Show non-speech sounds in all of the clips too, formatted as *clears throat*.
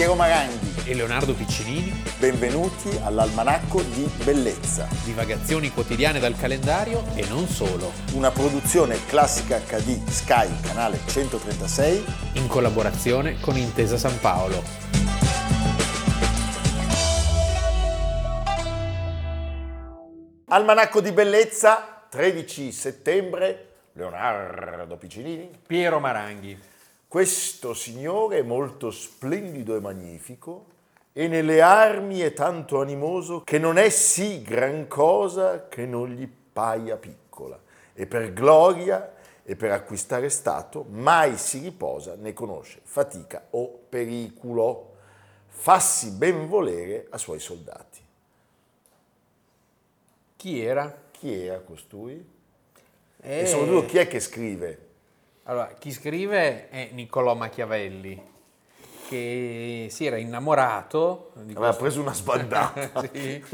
Piero Maranghi. e Leonardo Piccinini, Benvenuti all'Almanacco di Bellezza, divagazioni quotidiane dal calendario e non solo, una produzione classica HD Sky, canale 136. in collaborazione con Intesa San Paolo. Almanacco di Bellezza, 13 settembre, Leonardo Piccinini. Piero Maranghi. Questo signore è molto splendido e magnifico e nelle armi è tanto animoso che non è sì gran cosa che non gli paia piccola. E per gloria e per acquistare stato mai si riposa né conosce fatica o periculo. Fassi ben volere a suoi soldati. Chi era? Chi era costui? Eh, E soprattutto chi è che scrive? Allora, chi scrive è Niccolò Machiavelli, che si era innamorato di Aveva questo- preso una sbandata. *laughs* Sì.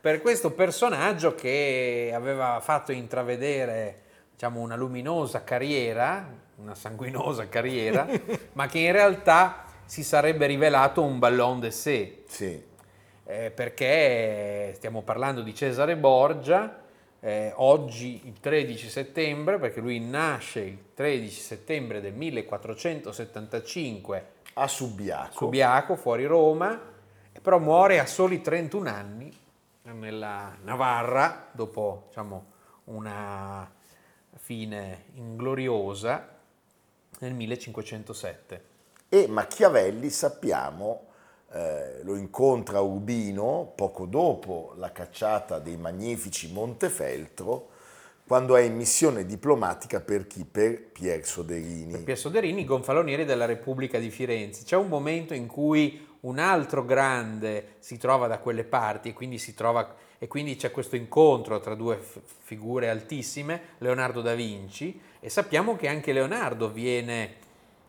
per questo personaggio che aveva fatto intravedere diciamo, una luminosa carriera, una sanguinosa carriera, *laughs* ma che in realtà si sarebbe rivelato un ballon de sé, Sì. eh, perché stiamo parlando di Cesare Borgia, eh, oggi il 13 settembre, perché lui nasce il 13 settembre del 1475 A Subiaco. Subiaco, fuori Roma, però muore a soli 31 anni nella Navarra, dopo diciamo, una fine ingloriosa nel 1507. E Machiavelli, sappiamo, eh, lo incontra Urbino poco dopo la cacciata dei magnifici Montefeltro, quando è in missione diplomatica per chi? Per Pier Soderini. Pier Soderini, gonfalonieri della Repubblica di Firenze. C'è un momento in cui un altro grande si trova da quelle parti e quindi, si trova, e quindi c'è questo incontro tra due f- figure altissime, Leonardo da Vinci, e sappiamo che anche Leonardo viene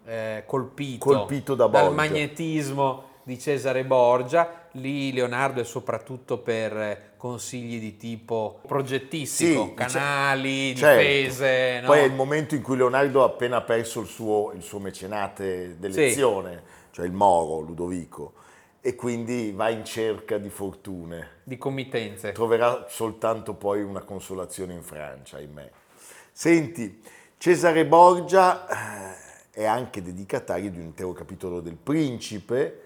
eh, colpito, Colpito da dal magnetismo di Cesare Borgia. Lì Leonardo è soprattutto per consigli di tipo progettistico, Sì, canali, certo. difese. no? Poi è il momento in cui Leonardo ha appena perso il suo, il suo mecenate d'elezione, cioè il Moro, Ludovico, e quindi va in cerca di fortune. di committenze. troverà soltanto poi una consolazione in Francia, ahimè. Senti, Cesare Borgia eh, è anche dedicatario di un intero capitolo del Principe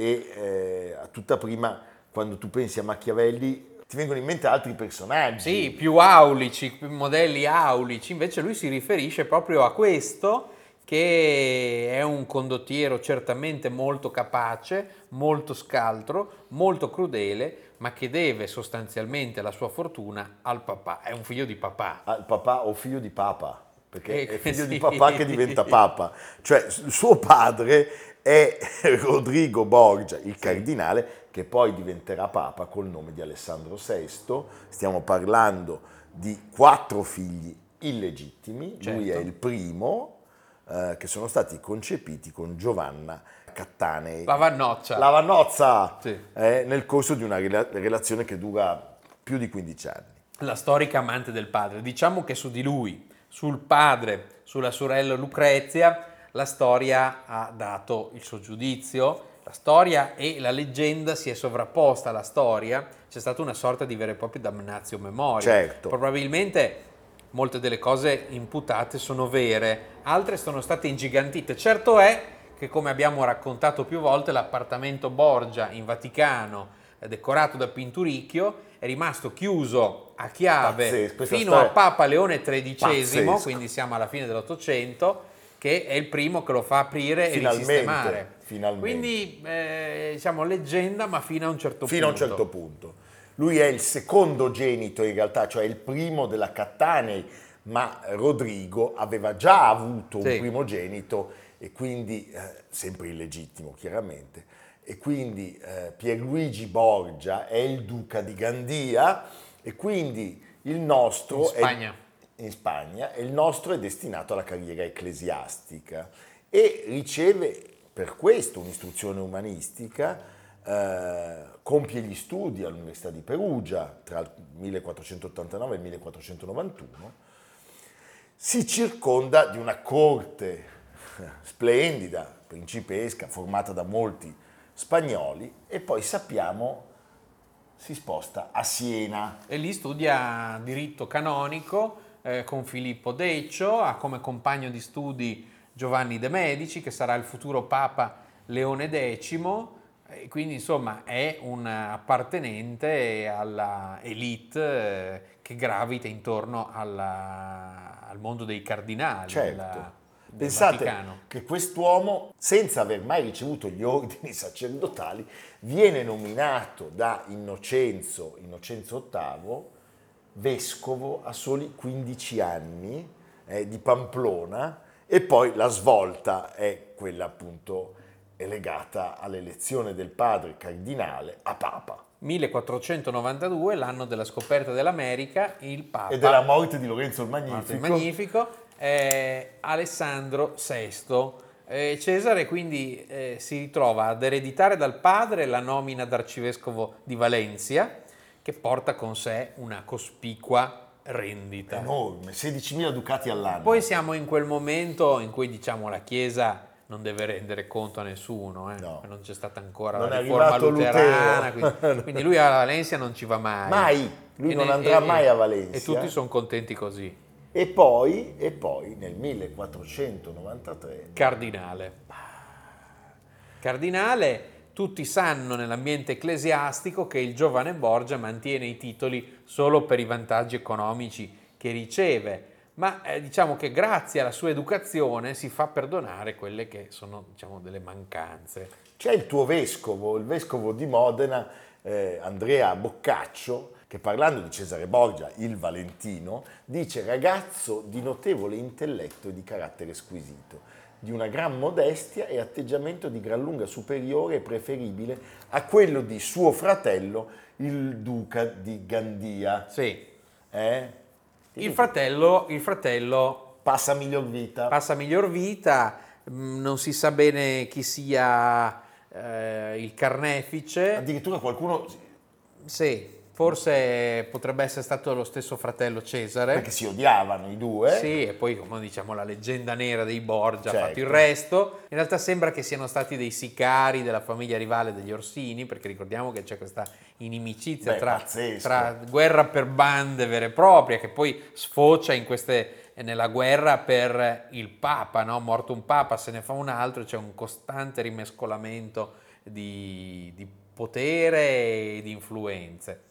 e eh, a tutta prima, quando tu pensi a Machiavelli, ti vengono in mente altri personaggi. Sì, più aulici, modelli aulici, invece lui si riferisce proprio a questo che è un condottiero certamente molto capace, molto scaltro, molto crudele, ma che deve sostanzialmente la sua fortuna al papà. È un figlio di papà. al papà o figlio di papa, perché Eh, è figlio *laughs* di sì. papà che diventa papa. Cioè, suo padre è *laughs* Rodrigo Borgia, il cardinale, che poi diventerà papa col nome di Alessandro VI. Stiamo parlando di quattro figli illegittimi, lui Certo. è il primo, eh, che sono stati concepiti con Giovanna Cattanei. La Vannoccia. La Vannozza, Sì. eh, nel corso di una rela- relazione che dura più di 15 anni. la storica amante del padre. Diciamo che su di lui, sul padre, sulla sorella Lucrezia, la storia ha dato il suo giudizio. La storia e la leggenda si è sovrapposta alla storia, c'è stata una sorta di vero e proprio damnatio memoria. Certo. Probabilmente molte delle cose imputate sono vere, altre sono state ingigantite. Certo è che, come abbiamo raccontato più volte, l'appartamento Borgia in Vaticano, eh, decorato da Pinturicchio, è rimasto chiuso a chiave Pazzesco, fino a Papa Leone XIII, Pazzesco. quindi siamo alla fine dell'Ottocento, che è il primo che lo fa aprire Finalmente, e risistemare. finalmente. Quindi, eh, diciamo, leggenda, ma fino a un certo fino a un punto. certo punto. Lui è il secondogenito in realtà, cioè il primo della Cattanei, ma Rodrigo aveva già avuto un Sì. primogenito e quindi, eh, sempre illegittimo chiaramente, e quindi eh, Pierluigi Borgia è il duca di Gandia e quindi il nostro In è- Spagna. In Spagna e il nostro è destinato alla carriera ecclesiastica e riceve per questo un'istruzione umanistica, eh, compie gli studi all'Università di Perugia tra il 1489 e il 1491, si circonda di una corte splendida, principesca, formata da molti spagnoli e poi sappiamo si sposta a Siena. E lì studia diritto canonico eh, con Filippo Deccio, ha come compagno di studi Giovanni de Medici, che sarà il futuro Papa Leone X, e quindi insomma è un appartenente alla elite eh, che gravita intorno alla, al mondo dei cardinali. Certo. Della, Pensate Vaticano. che quest'uomo, senza aver mai ricevuto gli ordini sacerdotali, viene nominato da Innocenzo, Innocenzo VIII, vescovo a soli 15 anni eh, di Pamplona e poi la svolta è quella appunto è legata all'elezione del padre cardinale a Papa 1492, l'anno della scoperta dell'America, il Papa e della morte di Lorenzo il Magnifico. il Magnifico, eh, Alessandro VI. Eh, Cesare quindi eh, si ritrova ad ereditare dal padre la nomina d'arcivescovo di Valencia, che porta con sé una cospicua rendita. Enorme, 16.000 ducati all'anno. Poi siamo in quel momento in cui diciamo la Chiesa non deve rendere conto a nessuno, eh? No. non c'è stata ancora Non la riforma luterana, quindi, *laughs* quindi lui a Valencia non ci va mai. Mai, lui E non ne- andrà e- mai a Valencia. E tutti sono contenti così. E poi, e poi nel 1493 Cardinale. Cardinale, tutti sanno nell'ambiente ecclesiastico che il giovane Borgia mantiene i titoli solo per i vantaggi economici che riceve, ma eh, diciamo che grazie alla sua educazione si fa perdonare quelle che sono diciamo, delle mancanze. C'è il tuo vescovo, il vescovo di Modena, eh, Andrea Boccaccio, che parlando di Cesare Borgia, il Valentino, dice ragazzo di notevole intelletto e di carattere squisito, di una gran modestia e atteggiamento di gran lunga superiore e preferibile a quello di suo fratello, il duca di Gandia. Sì, Eh? il fratello, il fratello Passa miglior vita. passa miglior vita, mh, non si sa bene chi sia eh, il carnefice. Addirittura qualcuno, Sì, forse potrebbe essere stato lo stesso fratello Cesare. perché si odiavano i due, Sì, e poi come diciamo la leggenda nera dei Borgia ha Certo. fatto il resto. In realtà sembra che siano stati dei sicari della famiglia rivale degli Orsini, perché ricordiamo che c'è questa inimicizia Beh, tra, tra guerra per bande vere e proprie, che poi sfocia in queste, nella guerra per il Papa, no? morto un Papa, se ne fa un altro, c'è un costante rimescolamento di, di potere e di influenze.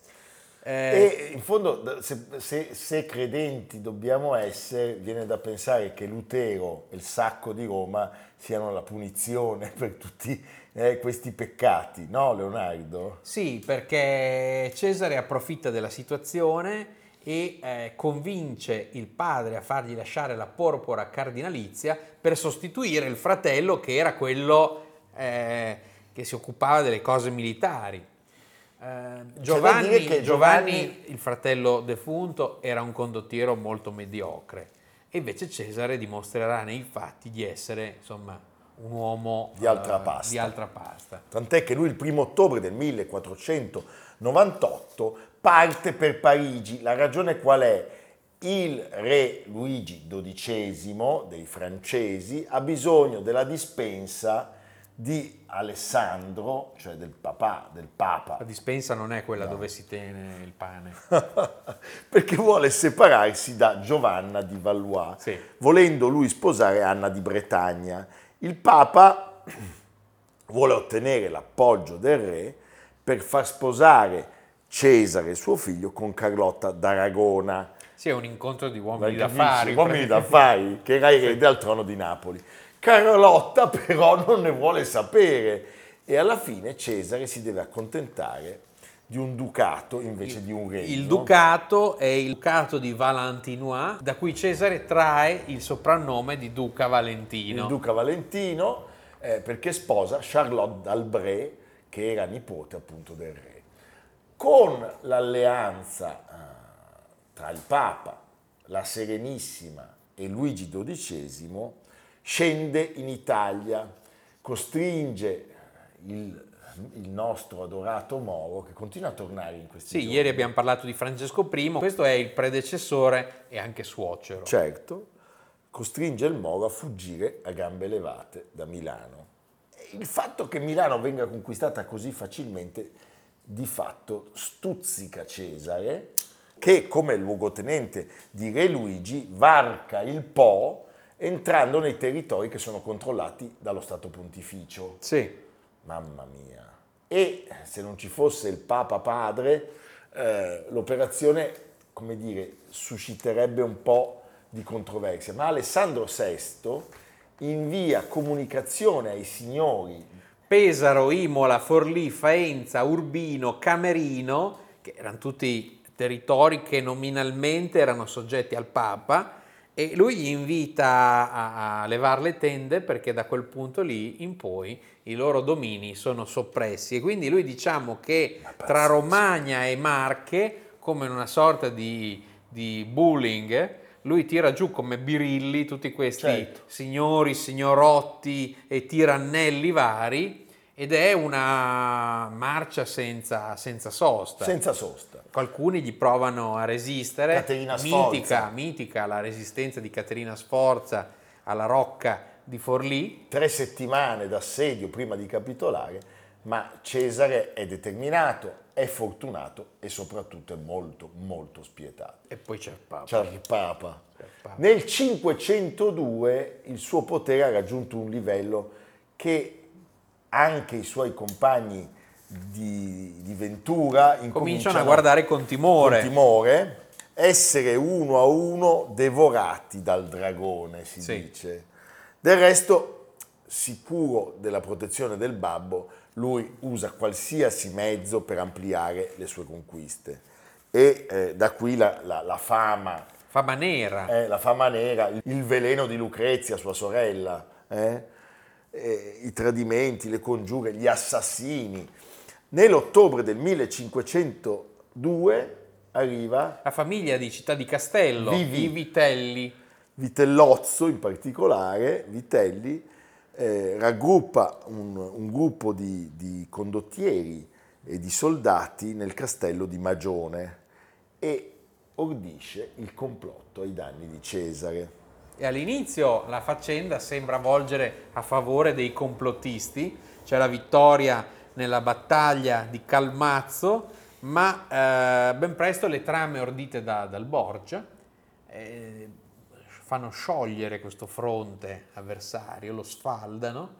Eh, E in fondo, se, se- se credenti dobbiamo essere, viene da pensare che Lutero e il sacco di Roma siano la punizione *laughs* per tutti eh, questi peccati, no Leonardo? Sì, perché Cesare approfitta della situazione e eh, convince il padre a fargli lasciare la porpora cardinalizia per sostituire il fratello che era quello eh, che si occupava delle cose militari. Eh, Giovanni, dire che Giovanni, Giovanni- il fratello defunto, era un condottiero molto mediocre e invece Cesare dimostrerà nei fatti di essere insomma un uomo Di altra pasta. di altra pasta. Tant'è che lui il primo ottobre del 1498 parte per Parigi. La ragione qual è? Il re Luigi XII dei francesi ha bisogno della dispensa di Alessandro, cioè del papà, del papa, La dispensa non è quella dove si tiene il pane. *laughs* perché vuole separarsi da Giovanna di Valois, Sì. volendo lui sposare Anna di Bretagna. Il Papa *clears throat* vuole ottenere l'appoggio del re per far sposare Cesare, suo figlio, con Carlotta d'Aragona. Sì, è un incontro di uomini d'affari. uomini d'affari, che era erede al trono di Napoli. Carlotta però non ne vuole sapere e alla fine Cesare si deve accontentare di un ducato invece di un regno. Il ducato è il ducato di Valentinois, da cui Cesare trae il soprannome di Duca Valentino. il duca Valentino, eh, perché sposa Charlotte d'Albret, che era nipote appunto del re. Con l'alleanza eh, tra il Papa, la Serenissima e Luigi XII, scende in Italia, costringe il, il nostro adorato Moro, che continua a tornare in questi Sì, giorni. ieri abbiamo parlato di Francesco I, questo è il predecessore e anche suocero. Certo, costringe il Moro a fuggire a gambe levate da Milano. il fatto che Milano venga conquistata così facilmente, di fatto stuzzica Cesare, che come luogotenente di Re Luigi varca il Po entrando nei territori che sono controllati dallo Stato Pontificio. Sì. Mamma mia. E se non ci fosse il Papa Padre, eh, l'operazione, come dire, susciterebbe un po' di controversia. Ma Alessandro VI invia comunicazione ai signori Pesaro, Imola, Forlì, Faenza, Urbino, Camerino, che erano tutti territori che nominalmente erano soggetti al Papa, e lui gli invita a, a levare le tende perché da quel punto lì in poi i loro domini sono soppressi e quindi lui diciamo che tra Romagna e Marche, come in una sorta di, di bullying, lui tira giù come birilli tutti questi Certo. signori, signorotti e tirannelli vari ed è una marcia senza, senza sosta. senza sosta. Alcuni gli provano a resistere. Caterina mitica, Sforza. mitica la resistenza di Caterina Sforza alla rocca di Forlì. Tre settimane d'assedio prima di capitolare, ma Cesare è determinato, è fortunato e soprattutto è molto, molto spietato. E poi c'è il Papa. C'è il Papa. C'è il Papa. Nel 502 il suo potere ha raggiunto un livello che anche i suoi compagni di, di Ventura Cominciano a guardare con timore. con timore, essere uno a uno devorati dal dragone, si Sì. dice. Del resto, sicuro della protezione del babbo, lui usa qualsiasi mezzo per ampliare le sue conquiste. E eh, da qui la, la- la fama, Fama nera. eh, la fama nera, il veleno di Lucrezia, sua sorella, eh, eh, i tradimenti, le congiure, gli assassini. Nell'ottobre del 1502 arriva La famiglia di Città di Castello, Vivi. i Vitelli. Vitellozzo in particolare, Vitelli, eh, raggruppa un, un gruppo di, di condottieri e di soldati nel castello di Magione e ordisce il complotto ai danni di Cesare. E all'inizio la faccenda sembra volgere a favore dei complottisti, c'è la vittoria nella battaglia di Calmazzo, ma eh, ben presto le trame ordite da- dal Borgia eh, fanno sciogliere questo fronte avversario, lo sfaldano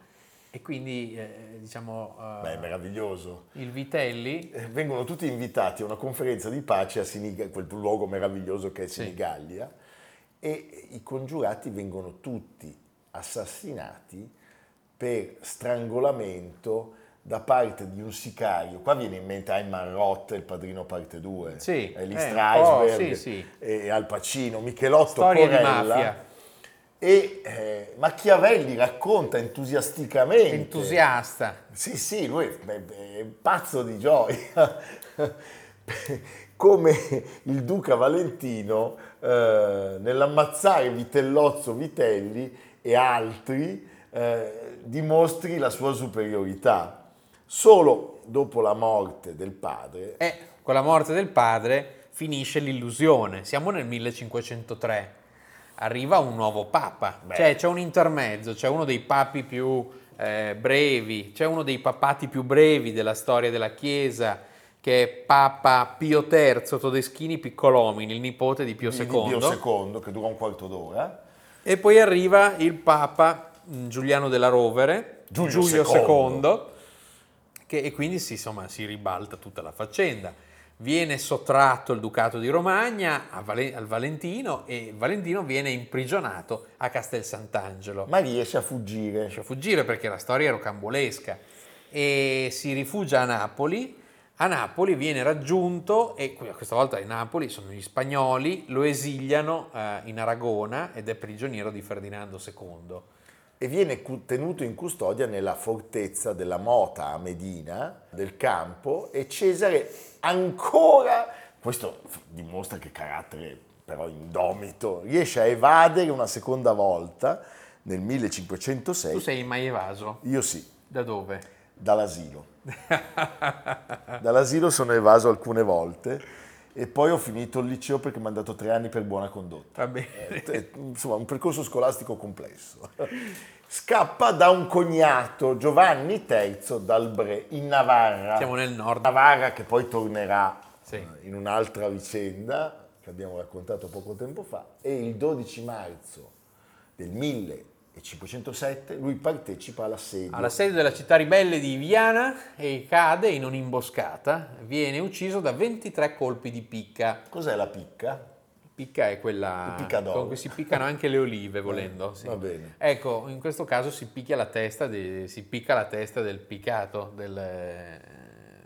e quindi eh, diciamo eh, Beh, meraviglioso. il Vitelli Eh, Vengono tutti invitati a una conferenza di pace a Senigallia, quel luogo meraviglioso che è Sì. E i congiurati vengono tutti assassinati per strangolamento da parte di un sicario. Qua viene in mente Ayman Roth, il padrino parte 2, Sì, Lee eh, Strasberg oh, sì, sì. e Al Pacino, Michelotto storia mafia, E eh, Machiavelli racconta entusiasticamente. entusiasta. Sì, sì, lui è pazzo di gioia. *laughs* Come il duca Valentino eh, nell'ammazzare Vitellozzo Vitelli e altri eh, dimostri la sua superiorità. Solo dopo la morte del padre, E con la morte del padre finisce l'illusione. Siamo nel 1503. Arriva un nuovo papa. Beh. Cioè, c'è un intermezzo, c'è uno dei papi più eh, brevi, c'è uno dei papati più brevi della storia della Chiesa, che è Papa Pio III Todeschini Piccolomini, il nipote di Pio di II. Pio II, che dura un quarto d'ora, E poi arriva il Papa mh, Giuliano della Rovere, Giulio II, II. che, e quindi si, insomma, si ribalta tutta la faccenda. Viene sottratto il Ducato di Romagna a Vale- al Valentino e Valentino viene imprigionato a Castel Sant'Angelo. ma riesce a fuggire. Riesce a fuggire perché la storia è rocambolesca e si rifugia a Napoli. A Napoli viene raggiunto e questa volta in Napoli sono gli spagnoli, lo esiliano eh, in Aragona ed è prigioniero di Ferdinando II. e viene tenuto in custodia nella fortezza della Mota a Medina, del campo, e Cesare ancora, questo dimostra che carattere però indomito, riesce a evadere una seconda volta nel 1506. Tu sei mai evaso? Io sì, Da dove? dall'asilo. *laughs* Dall'asilo sono evaso alcune volte e poi ho finito il liceo perché mi hanno dato tre anni per buona condotta. Va bene. Eh, insomma, un percorso scolastico complesso. Scappa da un cognato, Giovanni III d'Albre, in Navarra. Siamo nel nord. Navarra che poi tornerà Sì. eh, in un'altra vicenda che abbiamo raccontato poco tempo fa e il 12 marzo del 1507 lui partecipa all'assedio. All'assedio della città ribelle di Viana e cade in un'imboscata. Viene ucciso da 23 colpi di picca. Cos'è la picca? Picca è quella con cui si piccano anche le olive, volendo. sì. va bene. Ecco, in questo caso si picchia la testa, di- si picca la testa del piccato del,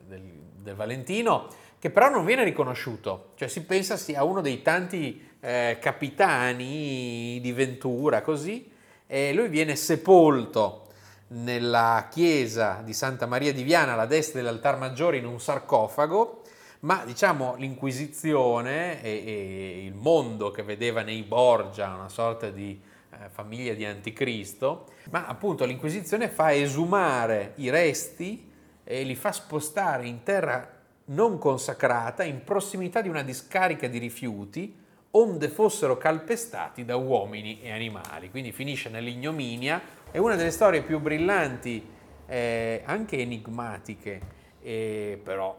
del- del Valentino, che però non viene riconosciuto. Cioè si pensa sia uno dei tanti eh, capitani di Ventura, così, e lui viene sepolto nella chiesa di Santa Maria di Viana, alla destra dell'altar maggiore, in un sarcofago, ma diciamo l'Inquisizione e, e il mondo che vedeva nei Borgia una sorta di eh, famiglia di anticristo, ma appunto l'Inquisizione fa esumare i resti e li fa spostare in terra non consacrata, in prossimità di una discarica di rifiuti, onde fossero calpestati da uomini e animali. Quindi finisce nell'ignominia. È una delle storie più brillanti, eh, anche enigmatiche, eh, però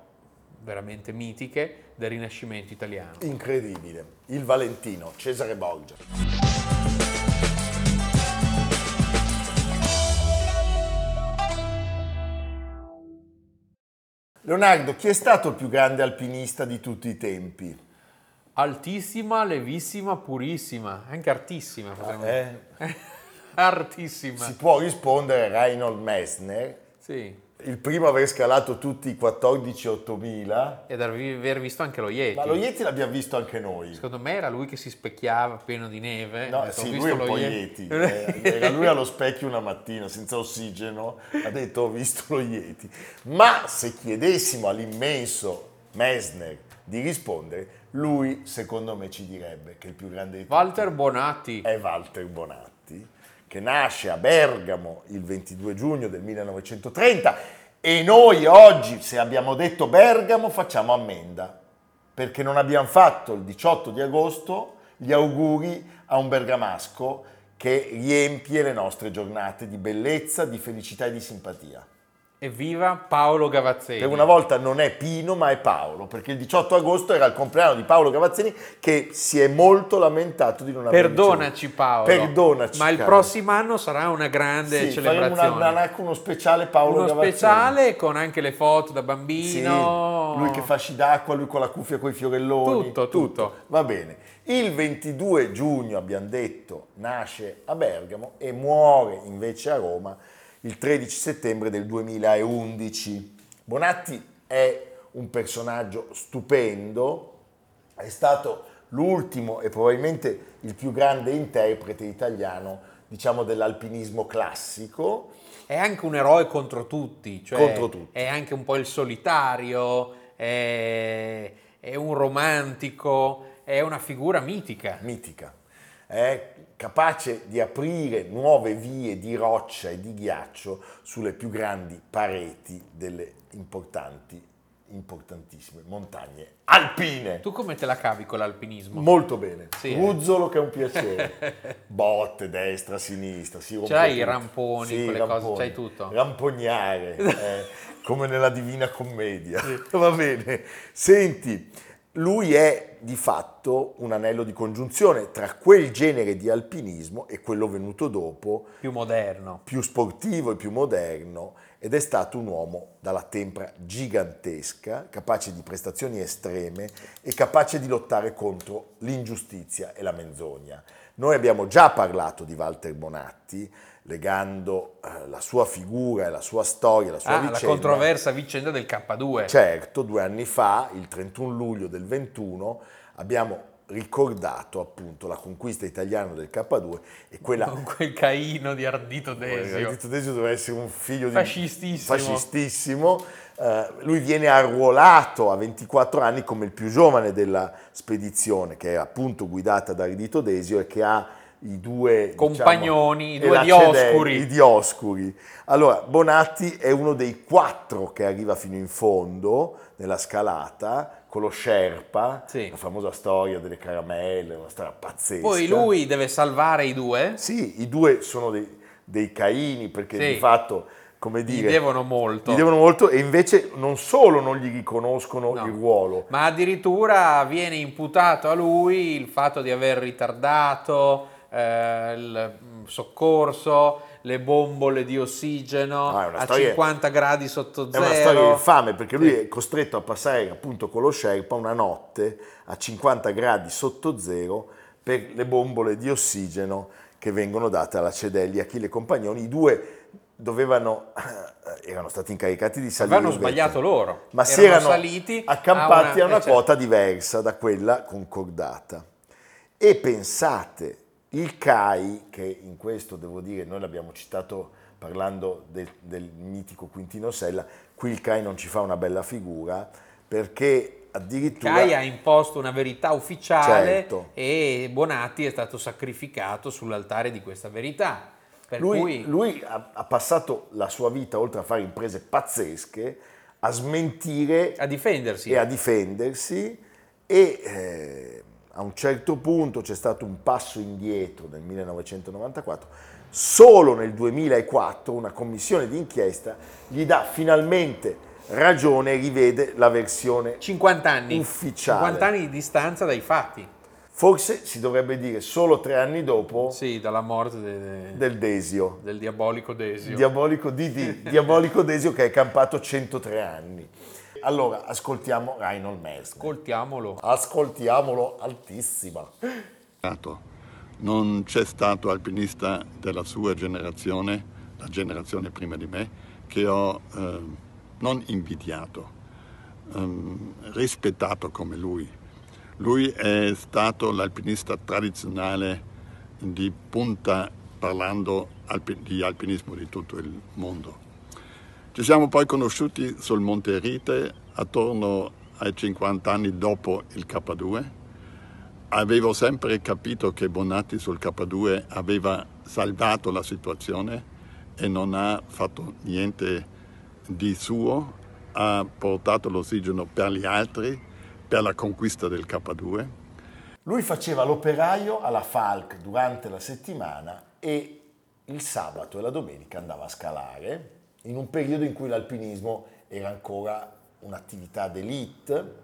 veramente mitiche, del Rinascimento italiano. Incredibile. Il Valentino, Cesare Borgia. Leonardo, chi è stato il più grande alpinista di tutti i tempi? Altissima, levissima, purissima, anche artissima. potremmo Eh, dire. *laughs* Artissima. si può rispondere Reinhold Messner, Sì. il primo a aver scalato tutti i 14 8000, Ed aver visto anche lo Yeti. ma lo Yeti l'abbiamo visto anche noi. Secondo me era lui che si specchiava pieno di neve. No, detto, "Ho sì, lui è un lo po' Yeti". Yeti. Eh, Era lui allo specchio una mattina senza ossigeno, ha detto ho visto lo Yeti. Ma se chiedessimo all'immenso Messner di rispondere, lui secondo me ci direbbe che il più grande di tutti Walter Bonatti. è Walter Bonatti, che nasce a Bergamo il 22 giugno del 1930 e noi oggi, se abbiamo detto Bergamo, facciamo ammenda, perché non abbiamo fatto il 18 di agosto gli auguri a un bergamasco che riempie le nostre giornate di bellezza, di felicità e di simpatia. Evviva Paolo Gavazzini. Per una volta non è Pino, ma è Paolo, perché il 18 agosto era il compleanno di Paolo Gavazzini che si è molto lamentato di non aver Perdonaci ricevuto. Paolo. Perdonaci. Ma il caro. prossimo anno sarà una grande Sì, faremo celebrazione. una- una- uno speciale Paolo Uno Gavazzini. speciale con anche le foto da Sì, bambino. lui che fa sci d'acqua, lui con la cuffia con i fiorelloni. Tutto, tutto. Va bene. Il 22 giugno, abbiamo detto, nasce a Bergamo e muore invece a Roma il 13 settembre del 2011. Bonatti è un personaggio stupendo, è stato l'ultimo e probabilmente il più grande interprete italiano, diciamo, dell'alpinismo classico. È anche un eroe contro tutti. Cioè Contro tutti. È anche un po' il solitario, è, è un romantico, è una figura mitica. mitica, è capace di aprire nuove vie di roccia e di ghiaccio sulle più grandi pareti delle importanti, importantissime montagne alpine. Tu come te la cavi con l'alpinismo? Molto bene, Sì, eh. ruzzolo che è un piacere, *laughs* botte destra, sinistra, si rompe C'hai i ramponi, quelle cose, c'hai tutto. Rampognare, eh, come nella Divina Commedia. *laughs* Va bene, senti, lui è di fatto un anello di congiunzione tra quel genere di alpinismo e quello venuto dopo, Più moderno. più sportivo e più moderno, ed è stato un uomo dalla tempra gigantesca, capace di prestazioni estreme e capace di lottare contro l'ingiustizia e la menzogna. Noi abbiamo già parlato di Walter Bonatti, legando eh, la sua figura e la sua storia, la sua Ah, la vicenda. controversa vicenda del K2. Certo, due anni fa, il 31 luglio del 21, abbiamo ricordato appunto la conquista italiana del K2 e quella Con quel Caino di Ardito Desio. Ardito Desio doveva essere un figlio di Fascistissimo. fascistissimo. Eh, lui viene arruolato a 24 anni come il più giovane della spedizione, che è appunto guidata da Ardito Desio e che ha i due Compagnoni, i diciamo, due elacedenti, Dioscuri. i Dioscuri. Allora, Bonatti è uno dei quattro che arriva fino in fondo nella scalata con lo Sherpa, Sì. la famosa storia delle caramelle, una storia pazzesca. Poi lui deve salvare i due, Sì, i due sono dei, dei caini perché Sì. di fatto, come gli dire, devono molto. gli devono molto e invece non solo non gli riconoscono No. il ruolo, Ma addirittura viene imputato a lui il fatto di aver ritardato eh, il mm, soccorso, le bombole di ossigeno è una a storia- 50 gradi sotto È zero. una storia infame perché lui Sì. è costretto a passare appunto con lo Sherpa una notte a 50 gradi sotto zero per le bombole di ossigeno che vengono date alla Cedelli, Achille e Compagnoni. I due dovevano, eh, erano stati incaricati di salire. Avevano sbagliato loro. Ma si Erano erano saliti accampati a una, eh, certo. quota diversa da quella concordata. E pensate, il CAI, che in questo devo dire, noi l'abbiamo citato parlando del, del mitico Quintino Sella, qui il CAI non ci fa una bella figura perché addirittura... Cai ha imposto una verità ufficiale Certo. e Bonatti è stato sacrificato sull'altare di questa verità. Per Lui, cui lui ha, ha passato la sua vita, oltre a fare imprese pazzesche, a smentire a difendersi. e a difendersi e eh, a un certo punto c'è stato un passo indietro nel 1994, solo nel 2004 una commissione d'inchiesta gli dà finalmente ragione e rivede la versione 50 anni. ufficiale. 50 anni di distanza dai fatti. Forse si dovrebbe dire solo tre anni dopo Sì, dalla morte de- de- del Desio, del diabolico Desio. diabolico Didi, diabolico Desio che è campato 103 anni. Allora, ascoltiamo Reinhold Messner. Ascoltiamolo. Ascoltiamolo altissima. Non c'è stato alpinista della sua generazione, la generazione prima di me, che ho eh, non invidiato, ehm, rispettato come lui. Lui è stato l'alpinista tradizionale di punta parlando alpi- di alpinismo di tutto il mondo. Ci siamo poi conosciuti sul Monte Rite attorno ai 50 anni dopo il K2 avevo sempre capito che Bonatti sul K2 aveva salvato la situazione e non ha fatto niente di suo, ha portato l'ossigeno per gli altri, per la conquista del K2. Lui faceva l'operaio alla Falk durante la settimana e il sabato e la domenica andava a scalare in un periodo in cui l'alpinismo era ancora un'attività d'elite.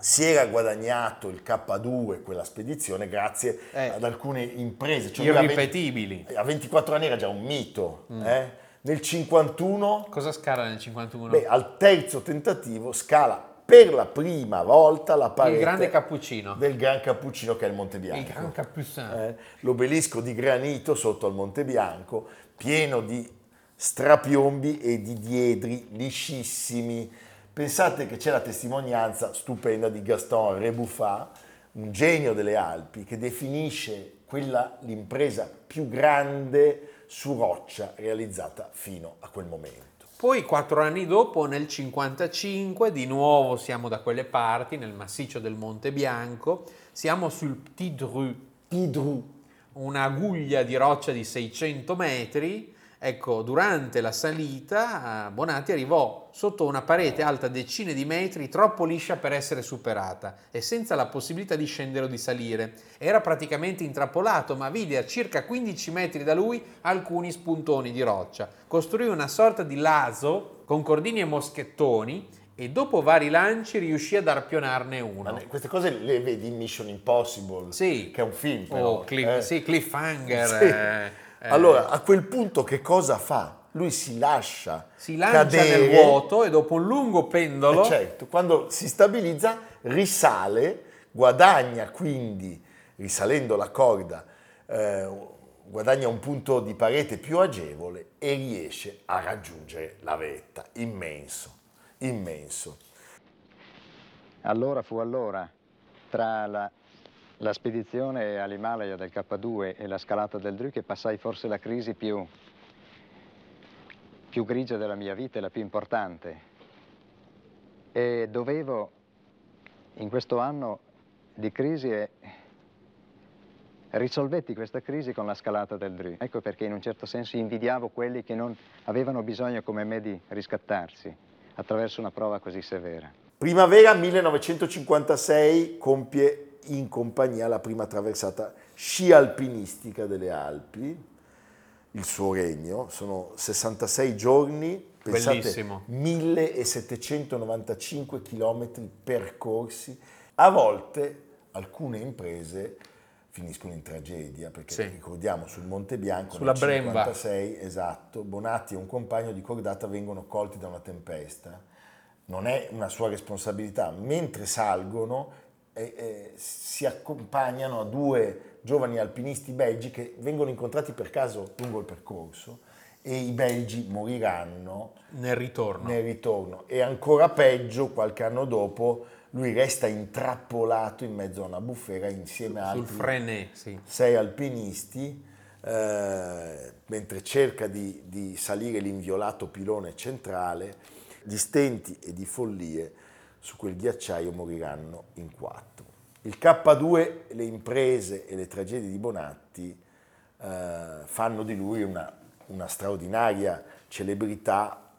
Si era guadagnato il K2, quella spedizione, grazie Eh. ad alcune imprese. Cioè Irripetibili. A 24 anni era già un mito. Mm. eh. Nel 51 Cosa scala nel 51? Beh, al terzo tentativo scala per la prima volta la parete il grande cappuccino. del Gran Cappuccino che è il Monte Il Bianco. gran cappuccino. Eh, l'obelisco di granito sotto al Monte Bianco, pieno di strapiombi e di diedri liscissimi. Pensate che c'è la testimonianza stupenda di Gaston Rebuffat, un genio delle Alpi, che definisce quella l'impresa più grande su roccia realizzata fino a quel momento. Poi quattro anni dopo, nel 55, di nuovo siamo da quelle parti, nel massiccio del Monte Bianco, siamo sul Petit Dru, Pidru, una guglia di roccia di 600 metri. Ecco, durante la salita eh, Bonatti arrivò sotto una parete alta decine di metri, troppo liscia per essere superata e senza la possibilità di scendere o di salire. Era praticamente intrappolato, ma vide a circa 15 metri da lui alcuni spuntoni di roccia. Costruì una sorta di laso con cordini e moschettoni e dopo vari lanci riuscì ad arpionarne Ma uno. ne- Queste cose le vedi in Mission Impossible, Sì. che è un film. Però, Oh, cliff- eh. sì, cliffhanger. *laughs* Sì. eh, eh. Allora, a quel punto che cosa fa? Lui si lascia si lancia cadere, nel vuoto e dopo un lungo pendolo eh, certo, quando si stabilizza risale, guadagna quindi, risalendo la corda, eh, guadagna un punto di parete più agevole e riesce a raggiungere la vetta. Immenso, immenso. Allora fu allora, tra la, la spedizione all'Himalaya del K2 e la scalata del Dru, che passai forse la crisi più, più grigia della mia vita e la più importante. E dovevo, in questo anno di crisi, e risolvetti questa crisi con la scalata del Dru. Ecco perché in un certo senso invidiavo quelli che non avevano bisogno come me di riscattarsi attraverso una prova così severa. Primavera 1956 compie in compagnia la prima traversata sci alpinistica delle Alpi, il suo regno, sono 66 giorni, pensate, Bellissimo. 1795 chilometri percorsi, a volte alcune imprese finiscono in tragedia, perché Sì. ricordiamo sul Monte Bianco Sulla nel Bremba. 56, esatto, Bonatti e un compagno di cordata vengono colti da una tempesta. Non è una sua responsabilità. Mentre salgono eh, eh, si accompagnano a due giovani alpinisti belgi che vengono incontrati per caso lungo il percorso e i belgi moriranno Nel ritorno. nel ritorno. E ancora peggio, qualche anno dopo, lui resta intrappolato in mezzo a una bufera insieme a altri sì. sei alpinisti, eh, mentre cerca di, di salire l'inviolato pilone centrale, di stenti e di follie su quel ghiacciaio moriranno in quattro. Il K2, le imprese e le tragedie di Bonatti eh, fanno di lui una, una straordinaria celebrità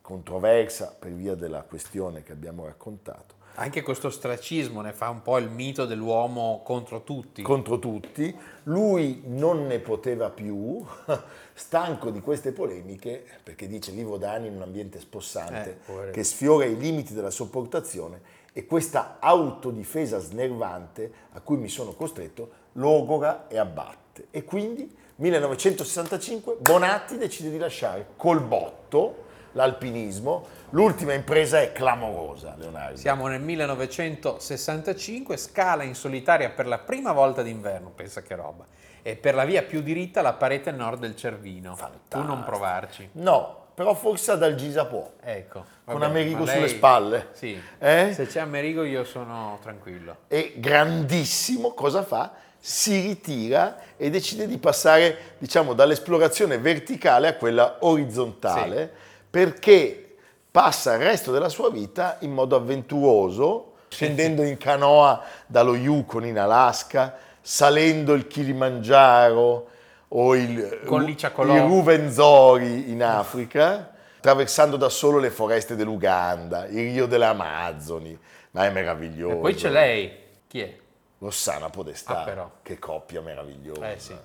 controversa per via della questione che abbiamo raccontato Anche questo ostracismo ne fa un po' il mito dell'uomo contro tutti. contro tutti, lui non ne poteva più, *laughs* stanco di queste polemiche, perché dice vivo da anni in un ambiente Eh, spossante poverino. che sfiora i limiti della sopportazione e questa autodifesa snervante a cui mi sono costretto logora e abbatte. E quindi 1965 Bonatti decide di lasciare col botto l'alpinismo, l'ultima impresa è clamorosa, Leonardo. Siamo nel 1965, scala in solitaria per la prima volta d'inverno, pensa che roba. E per la via più diritta la parete nord del Cervino. Fantastico. Tu non provarci. No, però forse ad Algisa può. Ecco. Con vabbè, Amerigo ma lei- sulle spalle. Sì. Eh? Se c'è Amerigo io sono tranquillo. E grandissimo, cosa fa? Si ritira e decide di passare, diciamo, dall'esplorazione verticale a quella orizzontale, perché passa il resto della sua vita in modo avventuroso, scendendo in canoa dallo Yukon in Alaska, salendo il Kilimangiaro o il, il Ruvenzori in Africa, attraversando da solo le foreste dell'Uganda, il Rio delle Amazzoni, ma è meraviglioso. E poi c'è lei. Chi è? Rossana Podestà, Ah, che coppia meravigliosa. Eh, sì.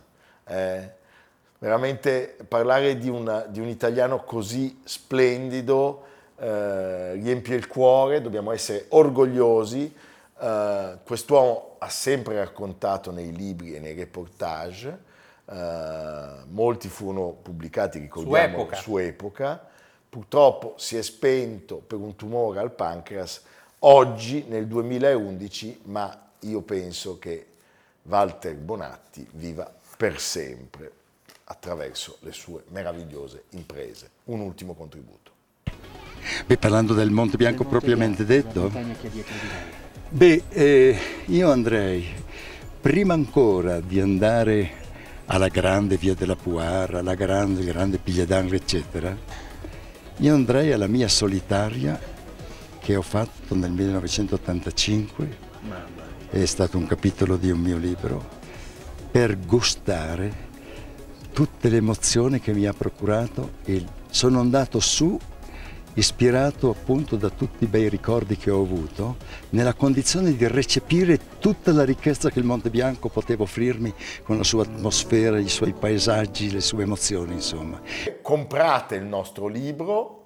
Eh, veramente parlare di, una- di un italiano così splendido eh, riempie il cuore, dobbiamo essere orgogliosi. Eh, quest'uomo ha sempre raccontato nei libri e nei reportage, eh, molti furono pubblicati, ricordiamo, epoca. su epoca. Purtroppo si è spento per un tumore al pancreas oggi nel 2011, ma io penso che Walter Bonatti viva per sempre attraverso le sue meravigliose imprese. Un ultimo contributo. Beh, parlando del Monte Bianco propriamente detto, beh, eh, io andrei, prima ancora di andare alla grande Via della Puara, alla grande, grande Piglia d'Angre, eccetera, io andrei alla mia solitaria che ho fatto nel 1985, è stato un capitolo di un mio libro, per gustare tutte le emozioni che mi ha procurato e sono andato su ispirato appunto da tutti i bei ricordi che ho avuto, nella condizione di recepire tutta la ricchezza che il Monte Bianco poteva offrirmi con la sua atmosfera, i suoi paesaggi, le sue emozioni, insomma. Comprate il nostro libro,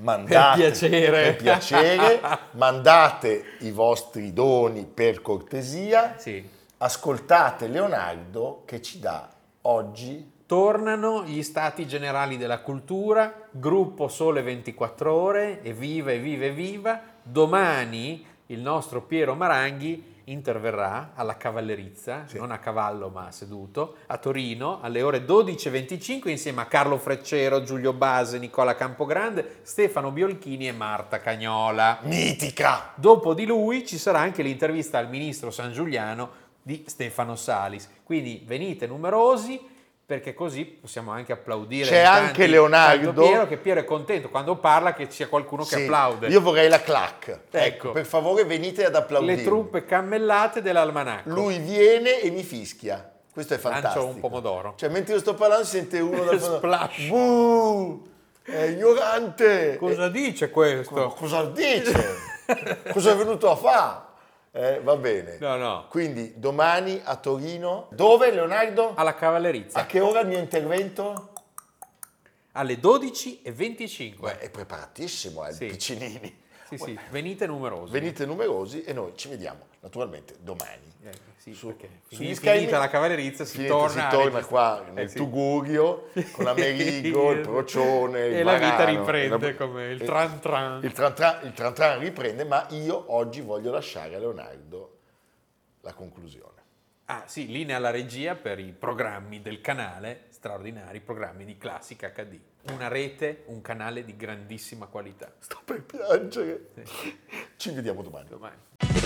mandate, Per piacere. per piacere, mandate i vostri doni per cortesia, Sì. ascoltate Leonardo che ci dà oggi Tornano gli stati generali della cultura, gruppo Sole 24 ore, evviva, evviva, evviva. Domani il nostro Piero Maranghi interverrà alla cavallerizza, non a cavallo ma seduto, a Torino alle ore 12.25 insieme a Carlo Freccero, Giulio Base, Nicola Campogrande, Stefano Biolchini e Marta Cagnola. mitica. Dopo di lui ci sarà anche l'intervista al ministro San Giuliano di Stefano Salis. Quindi venite numerosi perché così possiamo anche applaudire. C'è anche Leonardo. Piero, che Piero è contento quando parla che sia qualcuno che Sì, applaude. Io vorrei la clac. Ecco. Ecco. per favore venite ad applaudire. Le truppe cammellate dell'almanacco. Lui viene e mi fischia. Questo è Lancio fantastico. un pomodoro. Cioè, mentre io sto parlando, sente uno dal. *laughs* Splash. Buh! È ignorante! Cosa dice questo? cosa dice? Cosa è venuto a fare? Eh, va bene. No, no. Quindi domani a Torino. Dove Leonardo? Alla cavallerizza A che ora il mio intervento? alle 12.25. Beh, è preparatissimo, eh, Sì. piccinini. Sì, sì, venite numerosi. Venite numerosi e noi ci vediamo naturalmente domani. Eh, sì, Su- perché finita la cavallerizza si torna, si torna qua Eh, nel sì. Tugurio con l'Amerigo, *laughs* il Procione, il E la vita Varano, riprende la- come il tran tran. Il tran tran, il tran tran riprende, ma io oggi voglio lasciare a Leonardo la conclusione. Ah sì, linea alla regia per i programmi del canale, straordinari programmi di classica HD. Una rete, un canale di grandissima qualità. Sto per piangere. Ci vediamo domani. Domani.